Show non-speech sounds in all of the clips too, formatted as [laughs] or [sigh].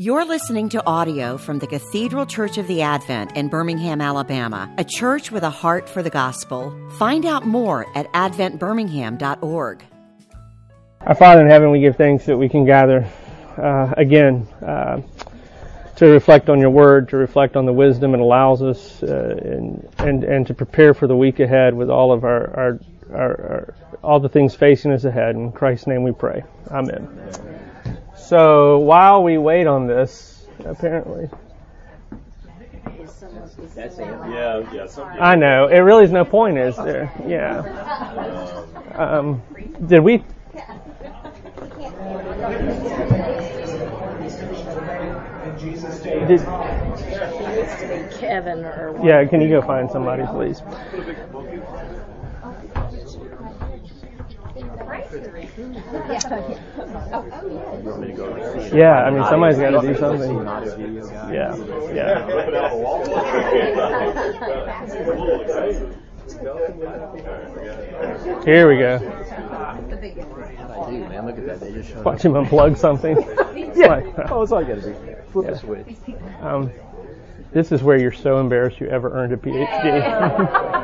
You're listening to audio from the Cathedral Church of the Advent in Birmingham, Alabama, a church with a heart for the gospel. Find out more at adventbirmingham.org. Our Father in heaven, we give thanks that we can gather uh, again uh, to reflect on your word, to reflect on the wisdom it allows us, uh, and, and, and to prepare for the week ahead with all of our, our, our, our all the things facing us ahead. In Christ's name we pray. Amen. So while we wait on this, apparently. Yeah, yeah. I know. It really is no point, is there? Yeah. Um, did we? Did, Kevin or yeah, can you go find somebody, please? Yeah, I mean, somebody's got to do something. Yeah, yeah. Here we go. Dude, man, look at that. They just showed Watch him unplug something. [laughs] Yeah. Oh, that's all you gotta do. Flip Yeah. the switch. Um, this is where you're so embarrassed you ever earned a PhD.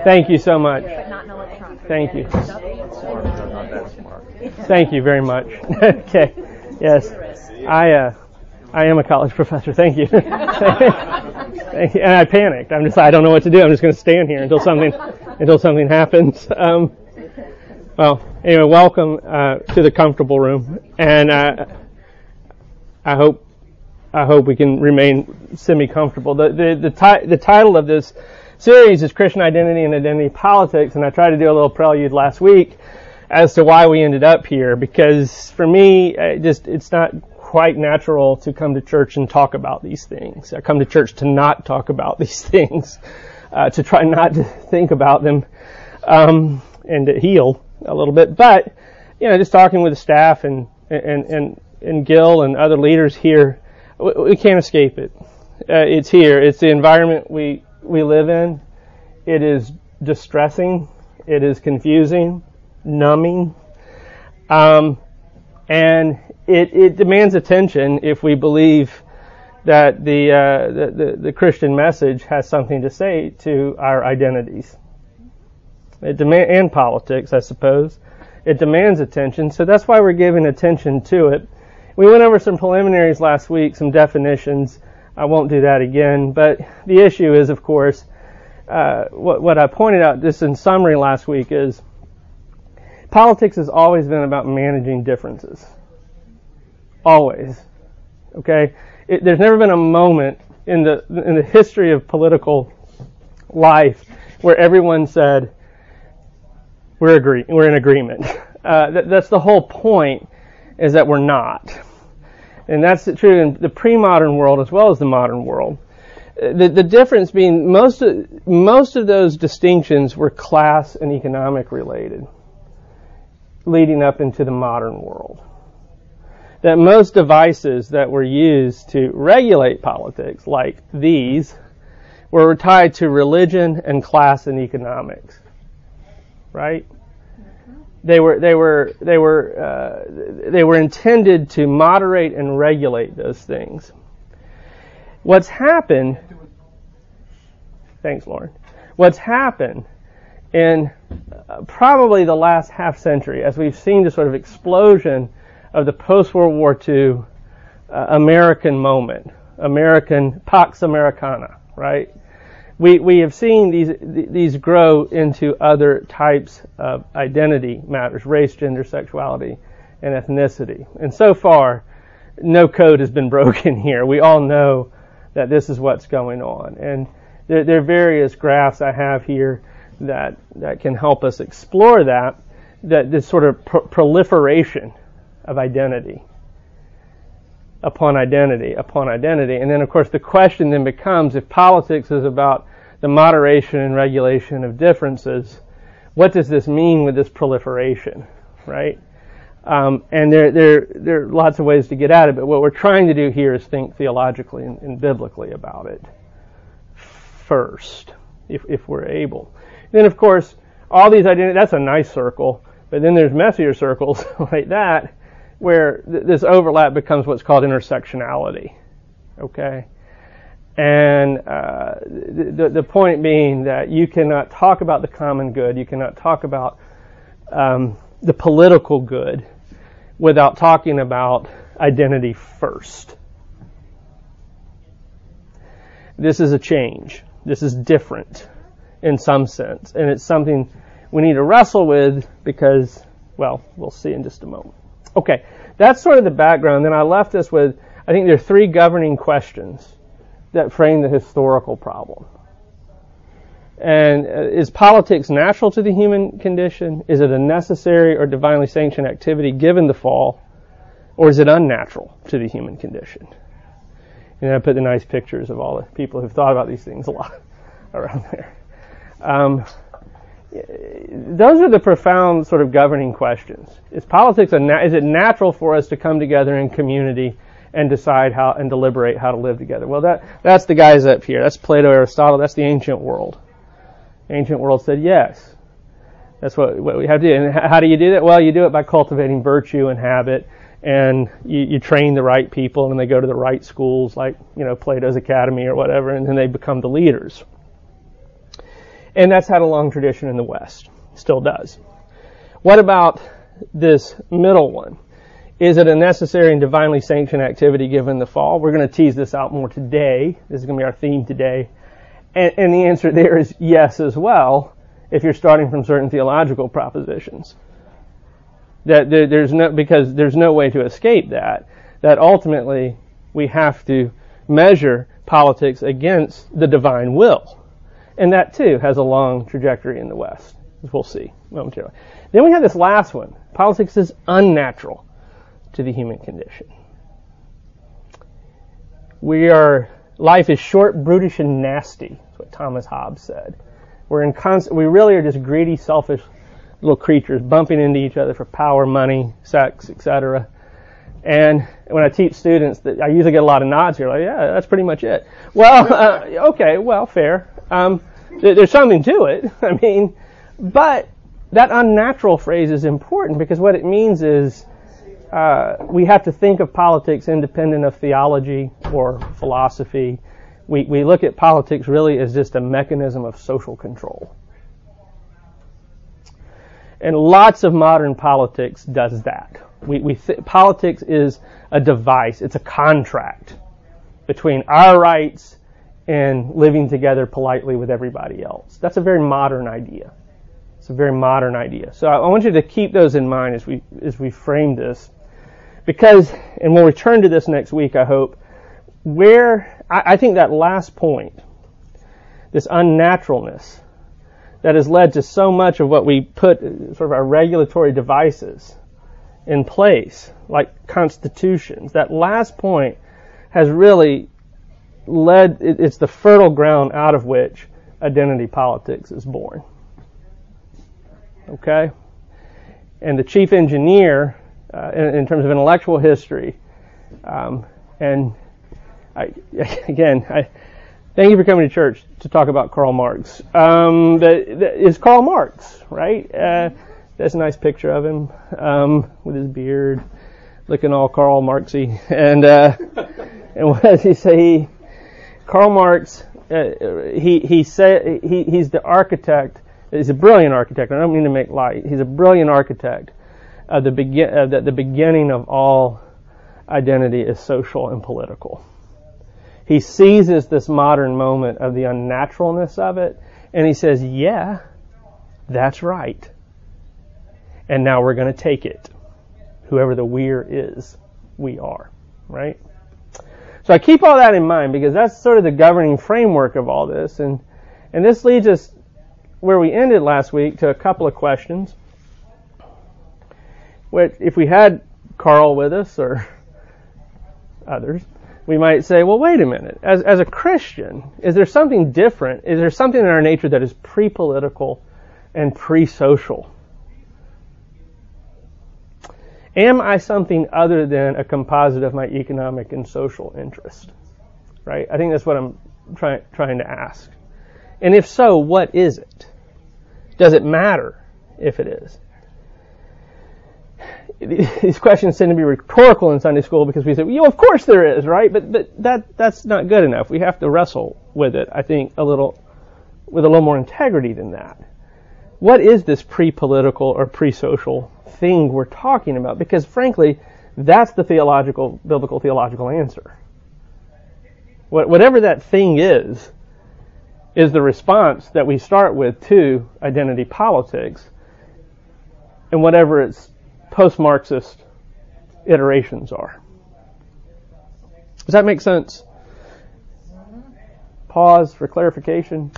[laughs] [laughs] Thank you so much. Thank you. Thank you very much. [laughs] okay. Yes. I uh, I am a college professor. Thank you. [laughs] Thank you. And I panicked. I'm just I don't know what to do. I'm just going to stand here until something until something happens. [laughs] Um, well, anyway, welcome uh, to the comfortable room, and uh, I hope I hope we can remain semi-comfortable. The the the, ti- the title of this series is Christian Identity and Identity Politics, and I tried to do a little prelude last week as to why we ended up here. Because for me, it just it's not quite natural to come to church and talk about these things. I come to church to not talk about [laughs] these things, uh, to try not to think about them, um, and to heal a little bit. But you know, just talking with the staff and and and and Gil and other leaders here, we, we can't escape it. Uh, it's here. It's the environment we we live in. It is distressing. It is confusing, numbing, um, and it it demands attention if we believe that the, uh, the, the the Christian message has something to say to our identities. It demand and politics, I suppose. It demands attention, so that's why we're giving attention to it. We went over some preliminaries last week, some definitions. I won't do that again, but the issue is, of course, uh, what, what I pointed out just in summary last week is politics has always been about managing differences. Always. Okay? It, there's never been a moment in the, in the history of political life where everyone said, we're agree, we're in agreement. [laughs] Uh, that, that's the whole point, is that we're not. And that's true in the pre-modern world as well as the modern world. Uh, The, the difference being most of, most of those distinctions were class and economic related, leading up into the modern world. That most devices that were used to regulate politics, like these, were tied to religion and class and economics. Right? They were they were they were uh, they were intended to moderate and regulate those things. What's happened? Thanks, Lauren. What's happened in uh, probably the last half century, as we've seen the sort of explosion of the post World War II uh, American moment, American Pax Americana, right? We, we have seen these, these grow into other types of identity matters, race, gender, sexuality, and ethnicity. And so far, no code has been [laughs] broken here. We all know that this is what's going on. And there, there are various graphs I have here that, that can help us explore that, that this sort of pro- proliferation of identity upon identity upon identity. And then, of course, the question then becomes if politics is about the moderation and regulation of differences, what does this mean with this proliferation, right? Um, and there, there, there are lots of ways to get at it, but what we're trying to do here is think theologically and, and biblically about it first, if, if we're able. Then, of course, all these identities, that's a nice circle, but then there's messier circles [laughs] like that where th- this overlap becomes what's called intersectionality. Okay? And uh, the, the point being that you cannot talk about the common good, you cannot talk about um, the political good without talking about identity first. This is a change. This is different in some sense. And it's something we need to wrestle with because, well, we'll see in just a moment. Okay, that's sort of the background. Then I left us with, I think there are three governing questions that frame the historical problem. And uh, is politics natural to the human condition? Is it a necessary or divinely sanctioned activity given the fall? Or is it unnatural to the human condition? And I put the nice pictures of all the people who've thought about these things a lot [laughs] around there. Um, those are the profound sort of governing questions. Is politics a na- is it natural for us to come together in community and decide how and deliberate how to live together? Well, that that's the guys up here. That's Plato, Aristotle. That's the ancient world. Ancient world said yes. That's what what we have to do. And how do you do that? Well, you do it by cultivating virtue and habit, and you, you train the right people, and they go to the right schools, like you know Plato's Academy or whatever, and then they become the leaders. And that's had a long tradition in the West. Still does. What about this middle one? Is it a necessary and divinely sanctioned activity given the fall? We're going to tease this out more today. This is going to be our theme today. And, and the answer there is yes as well, if you're starting from certain theological propositions. That there, there's no, because there's no way to escape that, that ultimately we have to measure politics against the divine will. And that too has a long trajectory in the West, as we'll see momentarily. Then we have this last one. Politics is unnatural to the human condition. We are, life is short, brutish, and nasty. That's what Thomas Hobbes said. We're in constant, we really are just greedy, selfish little creatures bumping into each other for power, money, sex, etc. And when I teach students, that I usually get a lot of nods here, like, yeah, that's pretty much it. Well, [laughs] uh, okay, well, fair. Um, there's something to it. [laughs] I mean, but that unnatural phrase is important because what it means is uh, we have to think of politics independent of theology or philosophy. We, we look at politics really as just a mechanism of social control. And lots of modern politics does that. We, we th- politics is a device, it's a contract between our rights and living together politely with everybody else. That's a very modern idea. It's a very modern idea. So I, want you to keep those in mind as we as we frame this, because and we'll return to this next week. I hope where I, I think that last point, this unnaturalness that has led to so much of what we put sort of our regulatory devices in place, like constitutions. That last point has really led, it's the fertile ground out of which identity politics is born. Okay? And the chief engineer, uh, in, in, terms of intellectual history, um, and I, [laughs] again, I thank you for coming to church to talk about Karl Marx. Um, is Karl Marx, right? Uh, that's a nice picture of him um, with his beard, looking all Karl Marxy. And uh, [laughs] and what does he say? Karl Marx, uh, he he said he, he's the architect. He's a brilliant architect. I don't mean to make light. He's a brilliant architect. Of the begin uh, that the beginning of all identity is social and political. He seizes this modern moment of the unnaturalness of it, and he says, "Yeah, that's right." And now we're going to take it. Whoever the we're is, we are, right? So I keep all that in mind because that's sort of the governing framework of all this. And, and this leads us where we ended last week to a couple of questions. Which, if we had Karl with us or [laughs] others, we might say, well, wait a minute. As, as a Christian, is there something different? Is there something in our nature that is pre political and pre social? Am I something other than a composite of my economic and social interest? Right? I think that's what I'm try, trying to ask. And if so, what is it? Does it matter if it is? These questions tend to be rhetorical in Sunday school because we say, well, of course there is, right? But, but that, that's not good enough. We have to wrestle with it, I think, a little, with a little more integrity than that. What is this pre-political or pre-social thing we're talking about? Because frankly, that's the theological, biblical theological answer. Whatever that thing is, is the response that we start with to identity politics and whatever its post-Marxist iterations are. Does that make sense? Pause for clarification.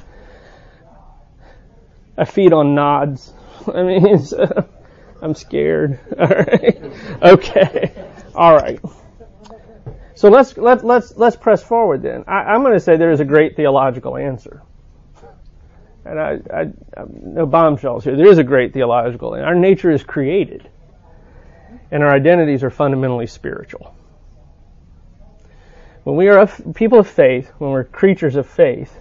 I feed on nods. [laughs] I mean, uh, [laughs] I'm scared. [laughs] All right. Okay. All right. So let's let let's let's press forward then. I, am going to say there is a great theological answer, and I, I, I no bombshells here. There is a great theological. Our nature is created and our identities are fundamentally spiritual. When we are people of faith, when we're creatures of faith,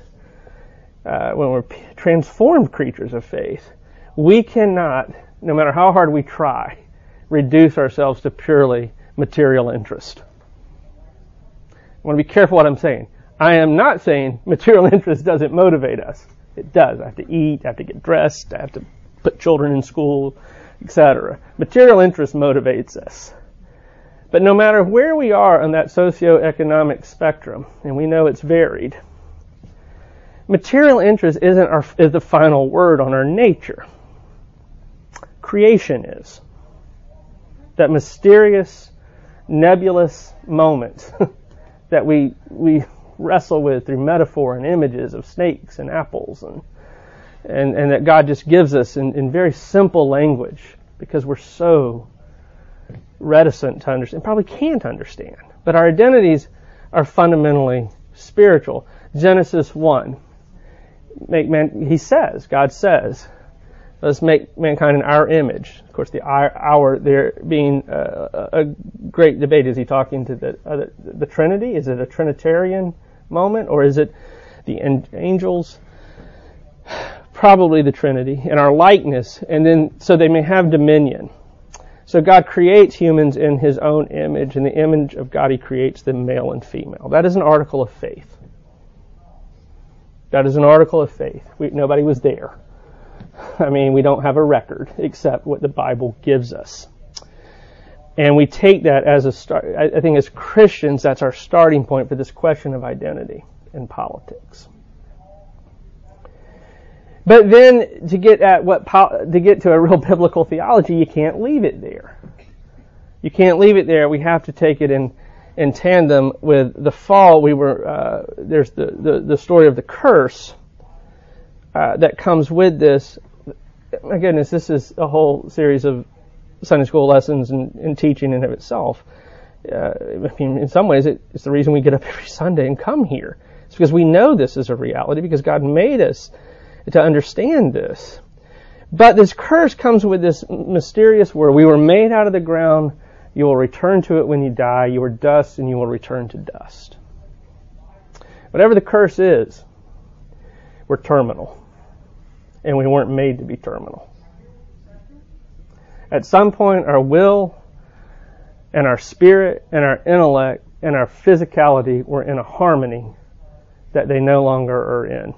uh, when we're transformed creatures of faith, we cannot, no matter how hard we try, reduce ourselves to purely material interest. I want to be careful what I'm saying. I am not saying [laughs] material interest doesn't motivate us. It does. I have to eat, I have to get dressed, I have to put children in school, etc. Material interest motivates us. But no matter where we are on that socioeconomic spectrum, and we know it's varied, material interest isn't our, is the final word on our nature. Creation is. That mysterious, nebulous moment [laughs] that we, we wrestle with through metaphor and images of snakes and apples and and, and that God just gives us in, in very simple language because we're so reticent to understand, probably can't understand. But our identities are fundamentally spiritual. Genesis 1. Make man, he says, God says, let's make mankind in our image. Of course, the our, our there being a, a, great debate. Is he talking to the, uh, the Trinity? Is it a Trinitarian moment, or is it the angels? Probably the Trinity, and our likeness, and then so they may have dominion. So God creates humans in His own image. In the image of God, He creates them male and female. That is an article of faith. That is an article of faith. We, nobody was there. I mean, we don't have a record except what the Bible gives us. And we take that as a start. I think as Christians, that's our starting point for this question of identity in politics. But then to get at what to get to a real [laughs] biblical theology, you can't leave it there. You can't leave it there. We have to take it in in tandem with the fall. We were uh, there's the, the, the story of the curse uh, that comes with this. My goodness, this is a whole series of Sunday school lessons and, and teaching in of itself. Uh, I mean, in some ways, it, it's the reason we get up every [laughs] Sunday and come here. It's because we know this is a reality because God made us to understand this. But this curse comes with this mysterious word. We were made out of the ground. You will return to it when you die. You are dust and you will return to dust. Whatever the curse is, we're terminal. And we weren't made to be terminal. At some point, our will and our spirit and our intellect and our physicality were in a harmony that they no longer are in.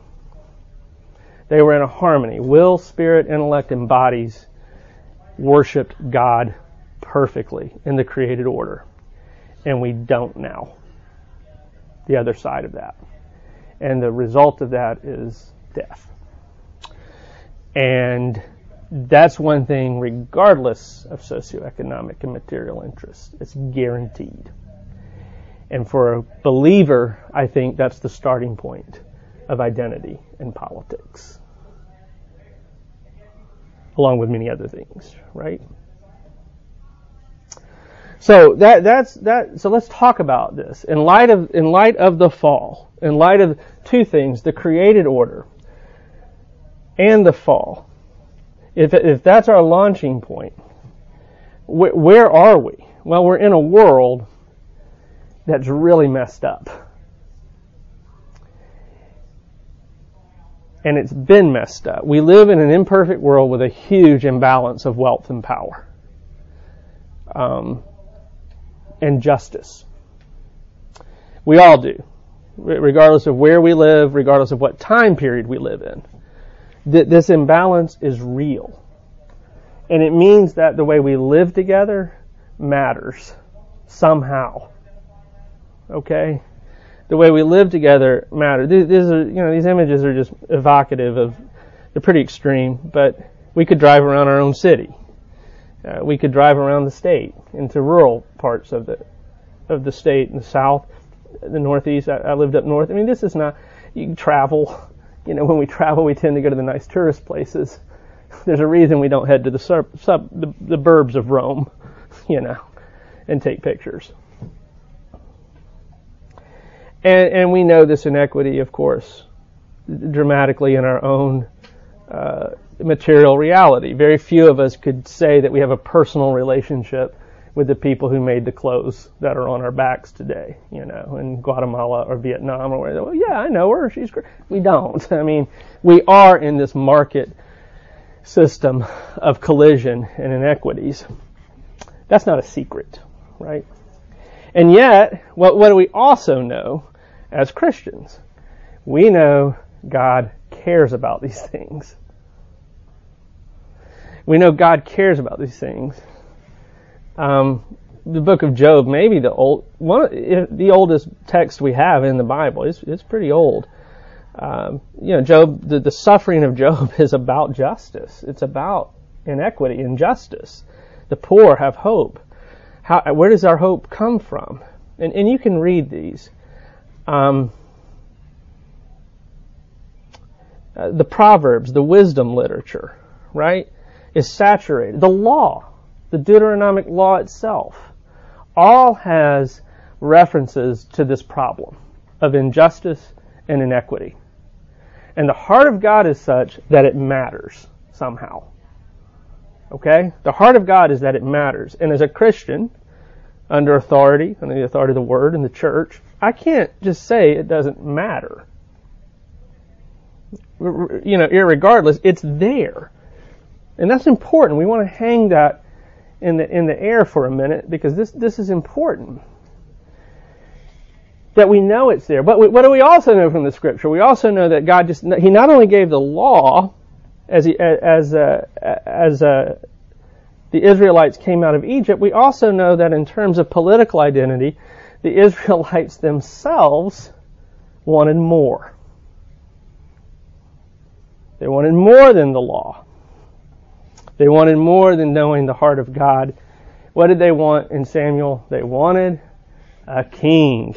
They were in a harmony. Will, spirit, intellect, and bodies worshiped God perfectly in the created order. And we don't now. The other side of that. And the result of that is death. And that's one thing, regardless of socioeconomic and material interests. It's guaranteed. And for a believer, I think that's the starting point of identity in politics along with many other things, right? So that that's that. So let's talk about this in light of in light of the fall, in light of two things: the created order and the fall. If if that's our launching point, wh- where are we? Well, we're in a world that's really messed up. And it's been messed up. We live in an imperfect world with a huge imbalance of wealth and power. um, and justice. We all do, regardless of where we live, regardless of what time period we live in. Th- this imbalance is real. And it means that the way we live together matters somehow. Okay? The way we live together matters. These are, you know, these images are just evocative of, they're pretty extreme, but we could drive around our own city. Uh, we could drive around the state into rural parts of the, of the state in the south, the northeast. I, I lived up north. I mean, this is not, you travel, you know, when we travel, we tend to go to the nice tourist places. [laughs] There's a reason we don't head to the sub the, the burbs of Rome, [laughs] you know, and take pictures. And, and we know this inequity, of course, dramatically in our own uh, material reality. Very few of us could say that we have a personal relationship with the people who made the clothes that are on our backs today, you know, in Guatemala or Vietnam or where, well, yeah, I know her, she's great. We don't. [laughs] I mean, we are in this market system of collision and inequities. That's not a secret, right? And yet, what, what do we also know as Christians? We know God cares about these [laughs] things. We know God cares about these things. Um, the book of Job, maybe the old one, the oldest text we have in the Bible. It's, it's pretty old. Um, you know, Job, the, the suffering of Job [laughs] is about justice. It's about inequity and justice. The poor have hope. How, where does our hope come from? And, and you can read these. Um, uh, the Proverbs, the wisdom literature, right, is saturated. The law, the Deuteronomic law itself, all has references to this problem of injustice and inequity. And the heart of God is such that it matters somehow. Okay? The heart of God is that it matters. And as a Christian, under authority, under the authority of the Word and the church, I can't just say it doesn't matter. You know, irregardless, it's there. And that's important. We want to hang that in the, in the air for a minute because this, this is important that we know it's there. But what do we also know from the scripture? We also know that God just He not only gave the law as he, as uh, as uh, the Israelites came out of Egypt. We also know that in terms of political identity, the Israelites themselves wanted more. They wanted more than the law. They wanted more than knowing the heart of God. What did they want in Samuel? They wanted a king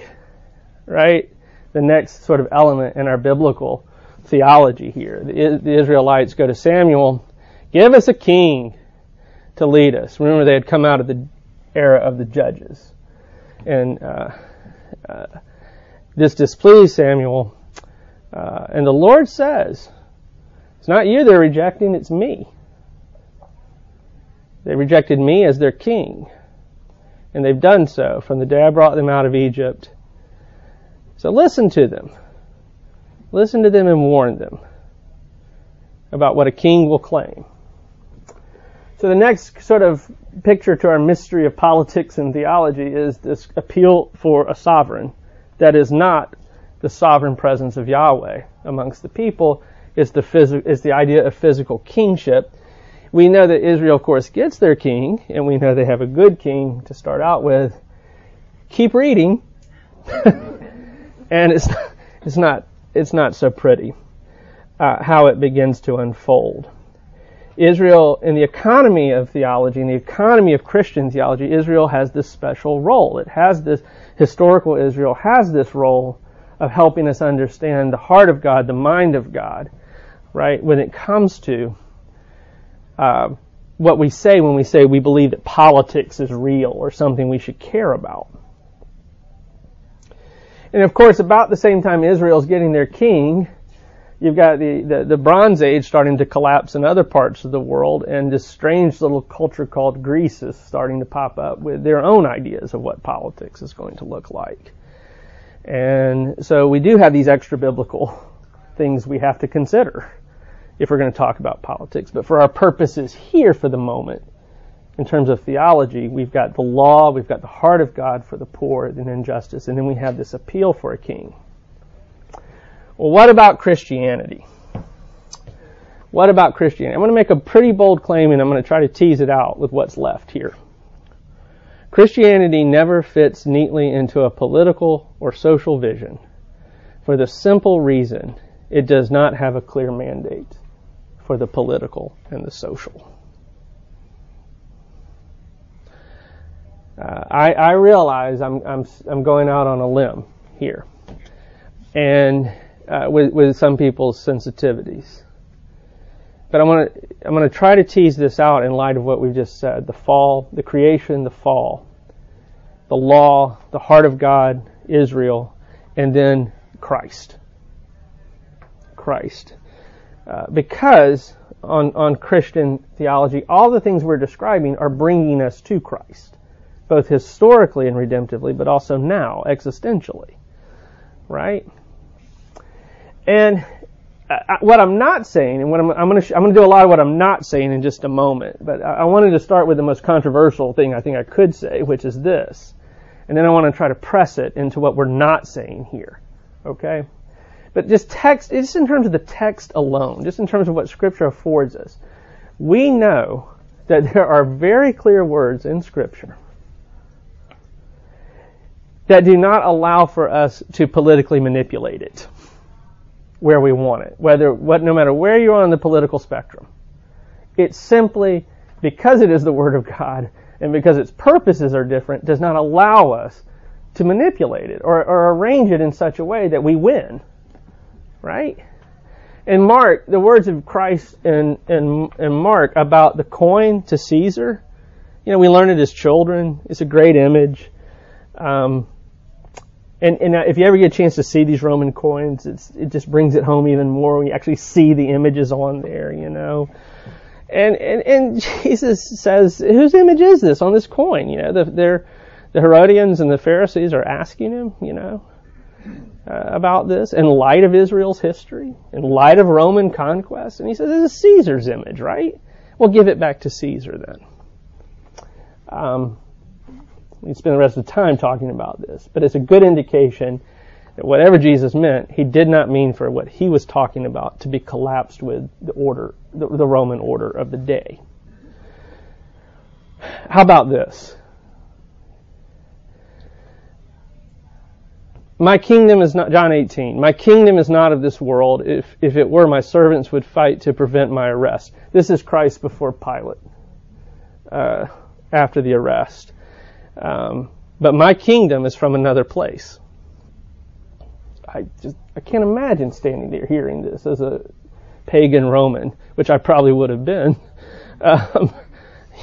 right? The next sort of element in our biblical theology here. The, Israelites go to Samuel, give us a king to lead us. Remember, they had come out of the era of the judges. And uh, uh, this displeased Samuel. Uh, and the Lord says, It's not you they're rejecting, it's me. They rejected me as their king. And they've done so from the day I brought them out of Egypt so listen to them. Listen to them and warn them about what a king will claim. So the next sort of picture to our mystery of politics and theology is this appeal for a sovereign that is not the sovereign presence of Yahweh amongst the people. Is the phys- is the idea of physical kingship. We know that Israel, of course, gets their king, and we know they have a good king to start out with. Keep reading. [laughs] and it's it's not it's not so pretty uh, how it begins to unfold. Israel, in the economy of theology, in the economy of Christian theology, Israel has this special role. It has this historical Israel has this role of helping us understand the heart of God, the mind of God, right? When it comes to uh, what we say when we say we believe that politics is real or something we should care about. And of course, about the same time Israel's getting their king, you've got the, the, the, Bronze Age starting to collapse in other parts of the world, and this strange little culture called Greece is starting to pop up with their own ideas of what politics is going to look like. And so we do have these extra biblical things we have to consider if we're going to talk about politics. But for our purposes here for the moment, in terms of theology, we've got the law, we've got the heart of God for the poor and injustice, and then we have this appeal for a king. Well, what about Christianity? What about Christianity? I'm going to make a pretty bold claim and I'm going to try to tease it out with what's left here. Christianity never fits neatly into a political or social vision for the simple reason it does not have a clear mandate for the political and the social. Uh, I, I, realize I'm, I'm, I'm going out on a limb here, and uh, with, with some people's sensitivities. But I'm going to I'm going to try to tease this out in light of what we've just said: the fall, the creation, the fall, the law, the heart of God, Israel, and then Christ. Christ, uh, because on on Christian theology, all the things we're describing are bringing us to Christ both historically and redemptively, but also now, existentially. Right? And what I'm not saying, and what I'm, I'm going to I'm going to do a lot of what I'm not saying in just a moment, but I, I wanted to start with the most controversial thing I think I could say, which is this, and then I want to try to press it into what we're not saying here. Okay? But just text, just in terms of the text alone, just in terms of what Scripture affords us, we know that there are very clear words in Scripture that do not allow for us to politically manipulate it where we want it, whether what no matter where you are on the political spectrum. It's simply because it is the Word of God and because its purposes are different, does not allow us to manipulate it or, or arrange it in such a way that we win. Right? In Mark, the words of Christ in, in, in Mark about the coin to Caesar, you know, we learn it as children. It's a great image. Um, and, and if you ever get a chance to see these Roman coins, it just brings it home even more when you actually see the images on there, you know. And, and, and Jesus says, whose image is this on this coin? You know, the, the Herodians and the Pharisees are asking him, you know, uh, about this in light of Israel's history, in light of Roman conquest. And he says, this is Caesar's image, right? We'll give it back to Caesar then. Um, we spend the rest of the time talking about this, but it's a good indication that whatever Jesus meant, he did not mean for what he was talking about to be collapsed with the order, the, the Roman order of the day. How about this? My kingdom is not, John 18, my kingdom is not of this world. If, if it were, my servants would fight to prevent my arrest. This is Christ before Pilate, uh, after the arrest. Um, but my kingdom is from another place. I just I can't imagine standing there hearing this as a pagan Roman, which I probably would have been. [laughs] Um,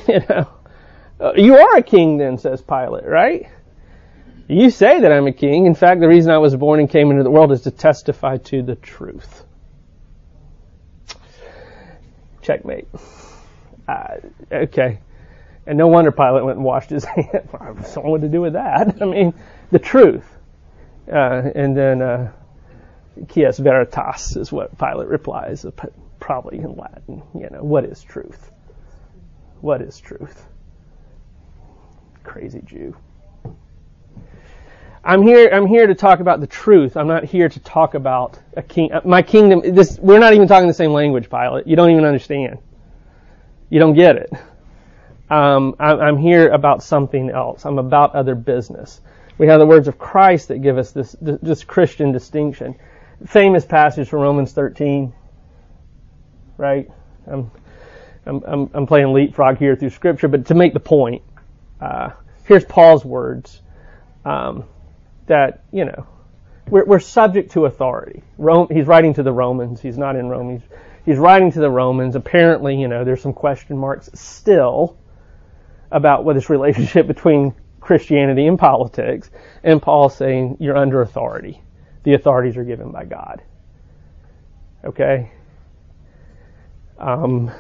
you know, uh, you are a king, then says Pilate, right? You say that I'm a king. In fact, the reason I was born and came into the world is to testify to the truth. Checkmate. Uh, okay. And no wonder Pilate went and washed his [laughs] hands. Something to do with that. I mean, the truth. Uh, and then, uh, veritas is what Pilate replies, probably in Latin. You know, what is truth? What is truth? Crazy Jew. I'm here. I'm here to talk about the truth. I'm not here to talk about a king. My kingdom. This. We're not even talking the same language, Pilate. You don't even understand. You don't get it. Um, I'm here about something else. I'm about other business. We have the words of Christ that give us this, this Christian distinction. Famous passage from Romans 13, right? I'm, I'm, I'm playing leapfrog here through Scripture, but to make the point, uh, here's Paul's words um, that, you know, we're, we're subject to authority. Rome, he's writing to the Romans. He's not in Rome. He's, he's writing to the Romans. Apparently, you know, there's some question marks still about what this relationship [laughs] between Christianity and politics, and Paul saying you're under authority. The authorities are given by God. Okay? Um,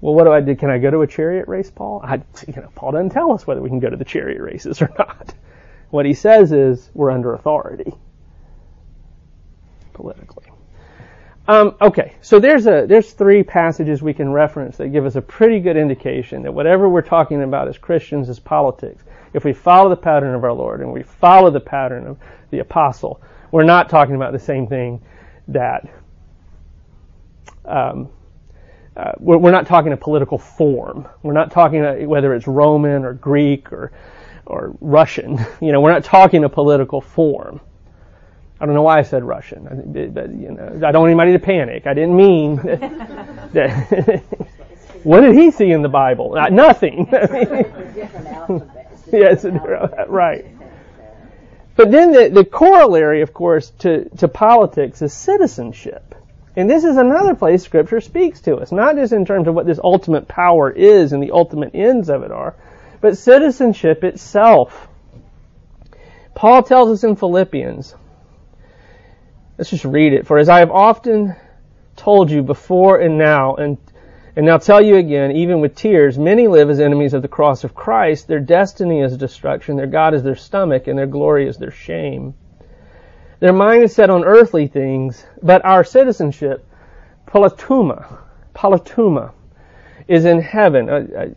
well, what do I do? Can I go to a chariot race, Paul? I, you know, Paul doesn't tell us whether we can go to the chariot races or [laughs] not. What he says is we're under authority politically. Um, okay, so there's a there's three passages we can reference that give us a pretty good indication that whatever we're talking about as Christians is politics. If we follow the pattern of our Lord and we follow the pattern of the apostle, we're not talking about the same thing that um, uh, we're, we're, not talking a political form. We're not talking whether it's Roman or Greek or or Russian. [laughs] You know, we're not talking a political form. I don't know why I said Russian, but you know, I don't want anybody to panic. I didn't mean [laughs] that. [laughs] what did he see in the Bible? Uh, nothing. [laughs] yes, right. But then the, the corollary, of course, to, to politics is citizenship. And this is another place Scripture speaks to us, not just in terms of what this ultimate power is and the ultimate ends of it are, but citizenship itself. Paul tells us in Philippians, Let's just read it. For as I have often told you before and now, and, and now tell you again, even with tears, many live as enemies of the cross of Christ. Their destiny is destruction, their God is their stomach, and their glory is their shame. Their mind is set on earthly things, but our citizenship, politeuma, politeuma, is in heaven.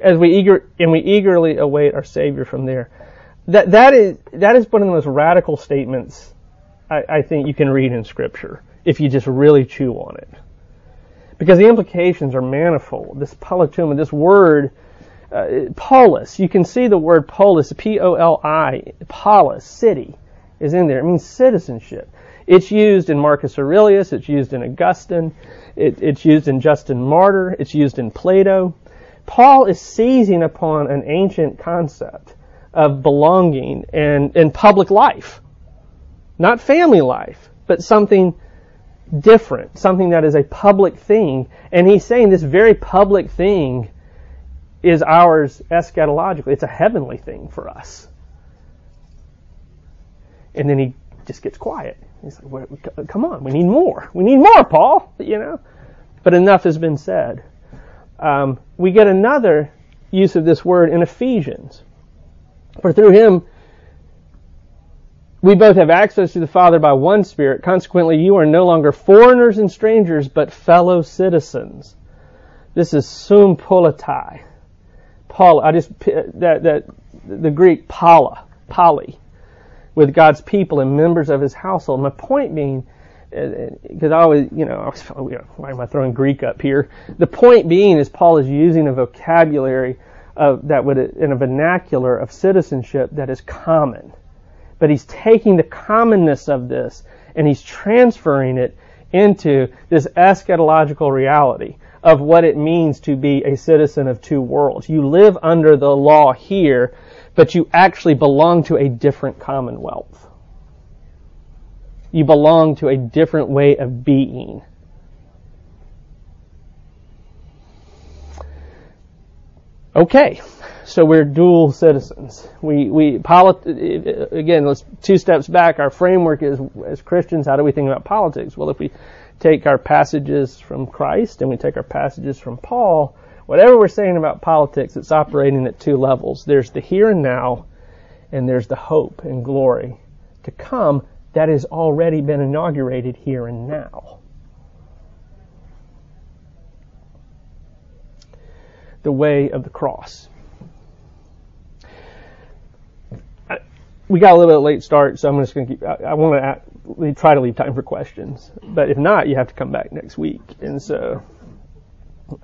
As we eager and we eagerly await our Savior from there. That that is that is one of the most radical statements I, I think you can read in Scripture if you just really chew on it. Because the implications are manifold. This politeuma, this word, uh, polis, you can see the word polis, P-O-L-I, polis, city, is in there. It means citizenship. It's used in Marcus Aurelius, it's used in Augustine, it, it's used in Justin Martyr, it's used in Plato. Paul is seizing upon an ancient concept of belonging and, and public life. Not family life, but something different, something that is a public thing. And he's saying this very public thing is ours eschatologically. It's a heavenly thing for us. And then he just gets quiet. He's like, come on, we need more. We need more, Paul, you know. But enough has been said. Um, we get another use of this word in Ephesians. For through him we both have access to the Father by one Spirit. Consequently, you are no longer foreigners and strangers, but fellow citizens. This is sympolitai. Paul, I just, that, that, the Greek pala, poly, with God's people and members of his household. My point being, because uh, I always, [laughs] you know, why am I throwing Greek up here? The point being is Paul is using a vocabulary of, that would, in a vernacular of citizenship that is common but he's taking the commonness of this and he's transferring it into this eschatological reality of what it means to be a citizen of two worlds. You live under the law here, but you actually belong to a different commonwealth. You belong to a different way of being. Okay, so we're dual citizens. We we again, let's two steps back. Our framework is as Christians, how do we think about politics? Well, if we take our passages from Christ and we take our passages from Paul, whatever we're saying about politics, it's operating at two levels. There's the here and now, and there's the hope and glory to come that has already been inaugurated here and now. The way of the cross. We got a little bit late start, so I'm just going to keep. I, I want to try to leave time for questions, but if not, you have to come back next week. And so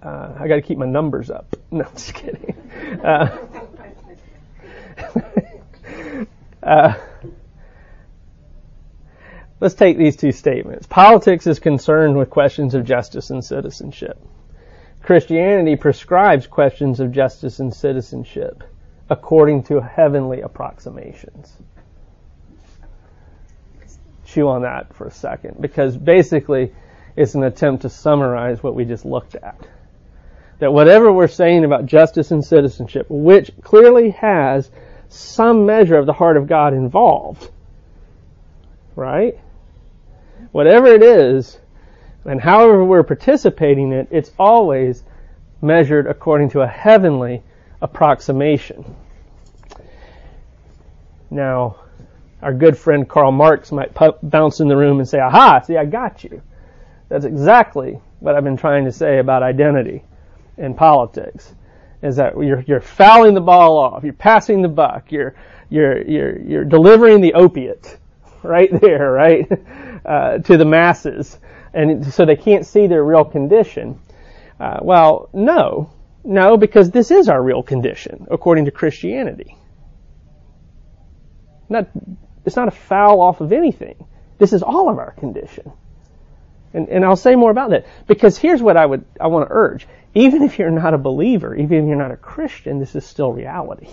uh, I got to keep my numbers up. [laughs] No, I'm just kidding. Uh, [laughs] uh, let's take these two statements. Politics is concerned with questions of justice and citizenship. Christianity prescribes questions of justice and citizenship according to heavenly approximations. Chew on that for a second, because basically it's an attempt to summarize what we just looked at. That whatever we're saying about justice and citizenship, which clearly has some measure of the heart of God involved, right? Whatever it is, and however we're participating in it, it's always measured according to a heavenly approximation. Now, our good friend Karl Marx might bounce in the room and say, aha, see, I got you. That's exactly what I've been trying to say about identity in politics. Is that you're, you're fouling the ball off, you're passing the buck, you're, you're, you're, you're delivering the opiate [laughs] right there, right, [laughs] uh, to the masses. And so they can't see their real condition. Uh, well, no, no, because this is our real condition, according to Christianity. Not, it's not a foul off of anything. This is all of our condition. And, and I'll say more about that. Because here's what I would, I want to urge. Even if you're not a believer, even if you're not a Christian, this is still reality.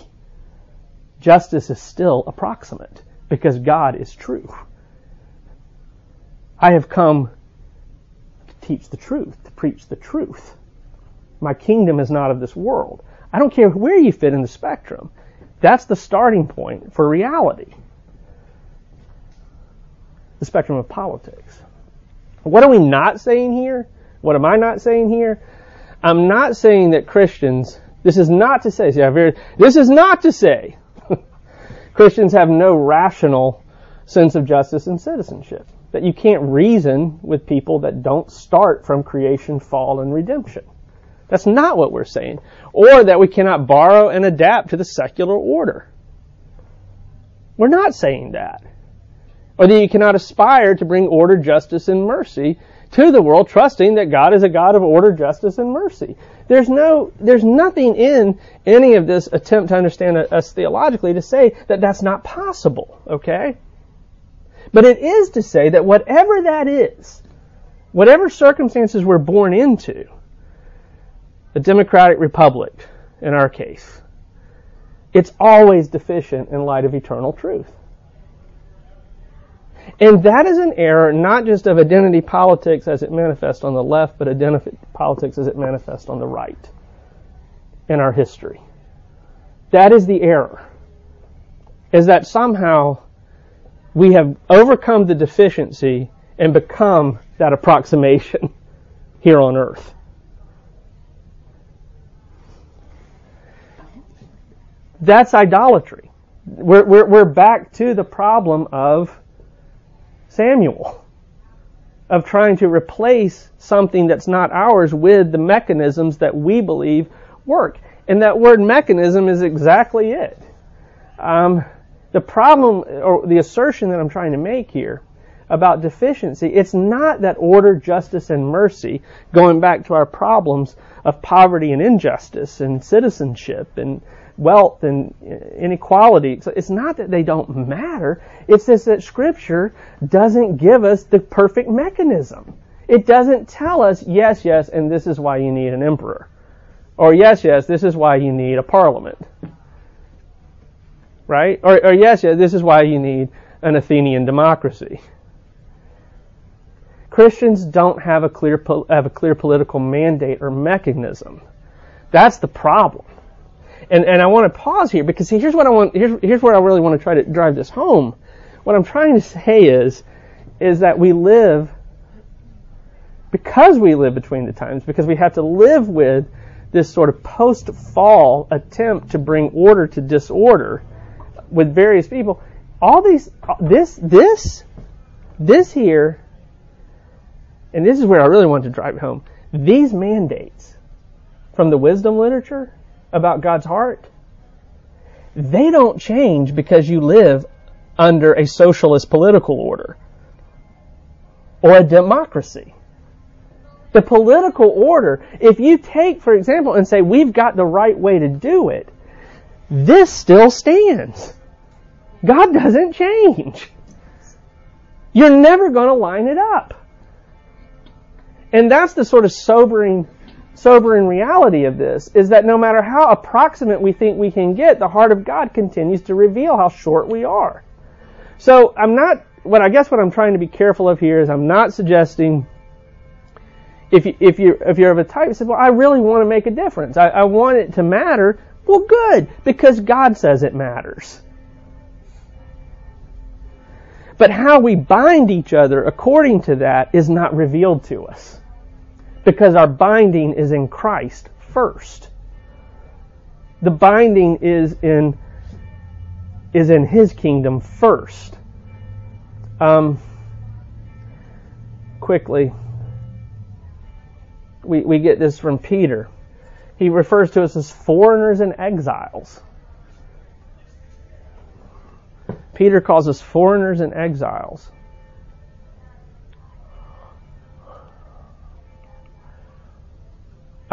Justice is still approximate because God is true. I have come to teach the truth, to preach the truth. My kingdom is not of this world. I don't care where you fit in the spectrum. That's the starting point for reality. The spectrum of politics. What are we not saying here? What am I not saying here? I'm not saying that Christians, this is not to say, see, very, this is not to say [laughs] Christians have no rational sense of justice and citizenship. That you can't reason with people that don't start from creation, fall, and redemption. That's not what we're saying. Or that we cannot borrow and adapt to the secular order. We're not saying that or that you cannot aspire to bring order, justice, and mercy to the world, trusting that God is a God of order, justice, and mercy. There's no, there's nothing in any of this attempt to understand us theologically to say that that's not possible, okay? But it is to say that whatever that is, whatever circumstances we're born into, a democratic republic, in our case, it's always deficient in light of eternal truth. And that is an error not just of identity politics as it manifests on the left, but identity politics as it manifests on the right in our history. That is the error. Is that somehow we have overcome the deficiency and become that approximation [laughs] here on earth. That's idolatry. We're, we're, we're back to the problem of Samuel of trying to replace something that's not ours with the mechanisms that we believe work. And that word mechanism is exactly it. Um, the problem or the assertion that I'm trying to make here about deficiency, it's not that order, justice, and mercy, going back to our problems of poverty and injustice and citizenship and wealth and inequality. So it's not that they don't matter. It's just that Scripture doesn't give us the perfect mechanism. It doesn't tell us, yes, yes, and this is why you need an emperor. Or yes, yes, this is why you need a parliament. Right? Or, or yes, yes, this is why you need an Athenian democracy. Christians don't have a clear have a clear political mandate or mechanism. That's the problem. And, and I want to pause here because see, here's what I want, here's, here's where I really want to try to drive this home. What I'm trying to say is, is that we live, because we live between the times, because we have to live with this sort of post-fall attempt to bring order to disorder with various people, all these, this, this, this here, and this is where I really want to drive home, these mandates from the wisdom literature about God's heart, they don't change because you live under a socialist political order or a democracy. The political order, if you take, for example, and say, we've got the right way to do it, this still stands. God doesn't change. You're never going to line it up. And that's the sort of sobering sobering reality of this is that no matter how approximate we think we can get, the heart of God continues to reveal how short we are. So I'm not, what I guess what I'm trying to be careful of here is I'm not suggesting if you, if you if you're of a type says, well, I really want to make a difference. I, I want it to matter. Well, good, because God says it matters. But how we bind each other according to that is not revealed to us because our binding is in Christ first. The binding is in is in his kingdom first. Um, quickly, we, we get this from Peter. He refers to us as foreigners and exiles. Peter calls us foreigners and exiles.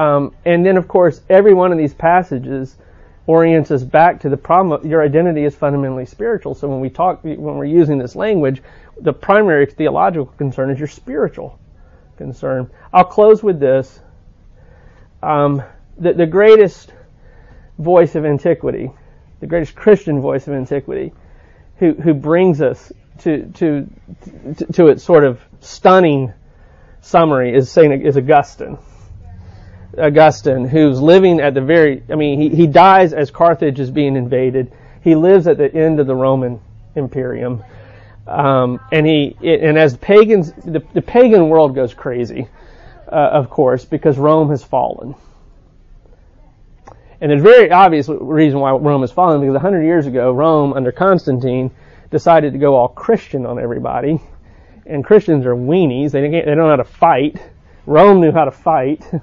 Um, and then, of course, every one of these passages orients us back to the problem of your identity is fundamentally spiritual. So when we talk, when we're using this language, the primary theological concern is your spiritual concern. I'll close with this. Um, the, the greatest voice of antiquity, the greatest Christian voice of antiquity, who, who brings us to, to, to, to its sort of stunning summary is Saint is Augustine. Augustine, who's living at the very, I mean, he, he dies as Carthage is being invaded. He lives at the end of the Roman Imperium. Um, and he, and as pagans, the, the pagan world goes crazy, uh, of course, because Rome has fallen. And there's very obvious reason why Rome has fallen, because 100 years ago, Rome, under Constantine, decided to go all Christian on everybody. And Christians are weenies. They, they don't know how to fight. Rome knew how to fight. [laughs]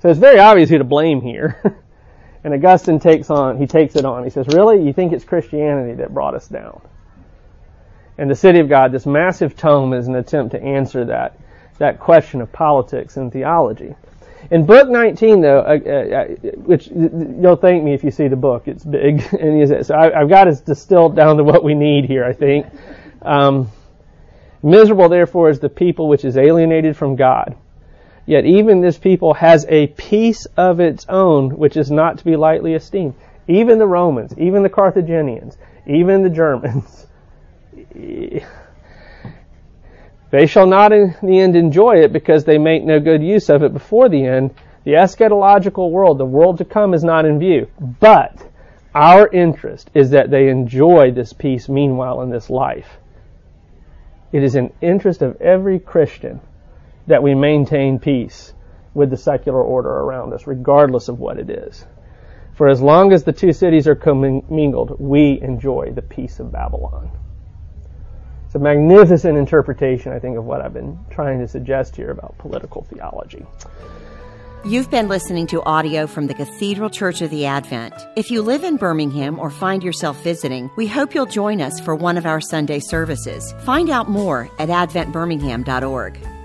So it's very obvious who to blame here. [laughs] and Augustine takes on, he takes it on. He says, really? You think it's Christianity that brought us down? And the City of God, this massive tome is an attempt to answer that, that question of politics and theology. In book 19, though, uh, uh, uh which you'll thank me if you see the book, it's big, [laughs] and so I, have got it distilled down to what we need here, I think. Um, Miserable, therefore, is the people which is alienated from God Yet even this people has a peace of its own, which is not to be lightly esteemed. Even the Romans, even the Carthaginians, even the Germans, [laughs] they shall not in the end enjoy it because they make no good use of it before the end. The eschatological world, the world to come, is not in view. But our interest is that they enjoy this peace meanwhile in this life. It is an interest of every Christian that we maintain peace with the secular order around us, regardless of what it is. For as long as the two cities are commingled, we enjoy the peace of Babylon. It's a magnificent interpretation, I think, of what I've been trying to suggest here about political theology. You've been listening to audio from the Cathedral Church of the Advent. If you live in Birmingham or find yourself visiting, we hope you'll join us for one of our Sunday services. Find out more at adventbirmingham.org.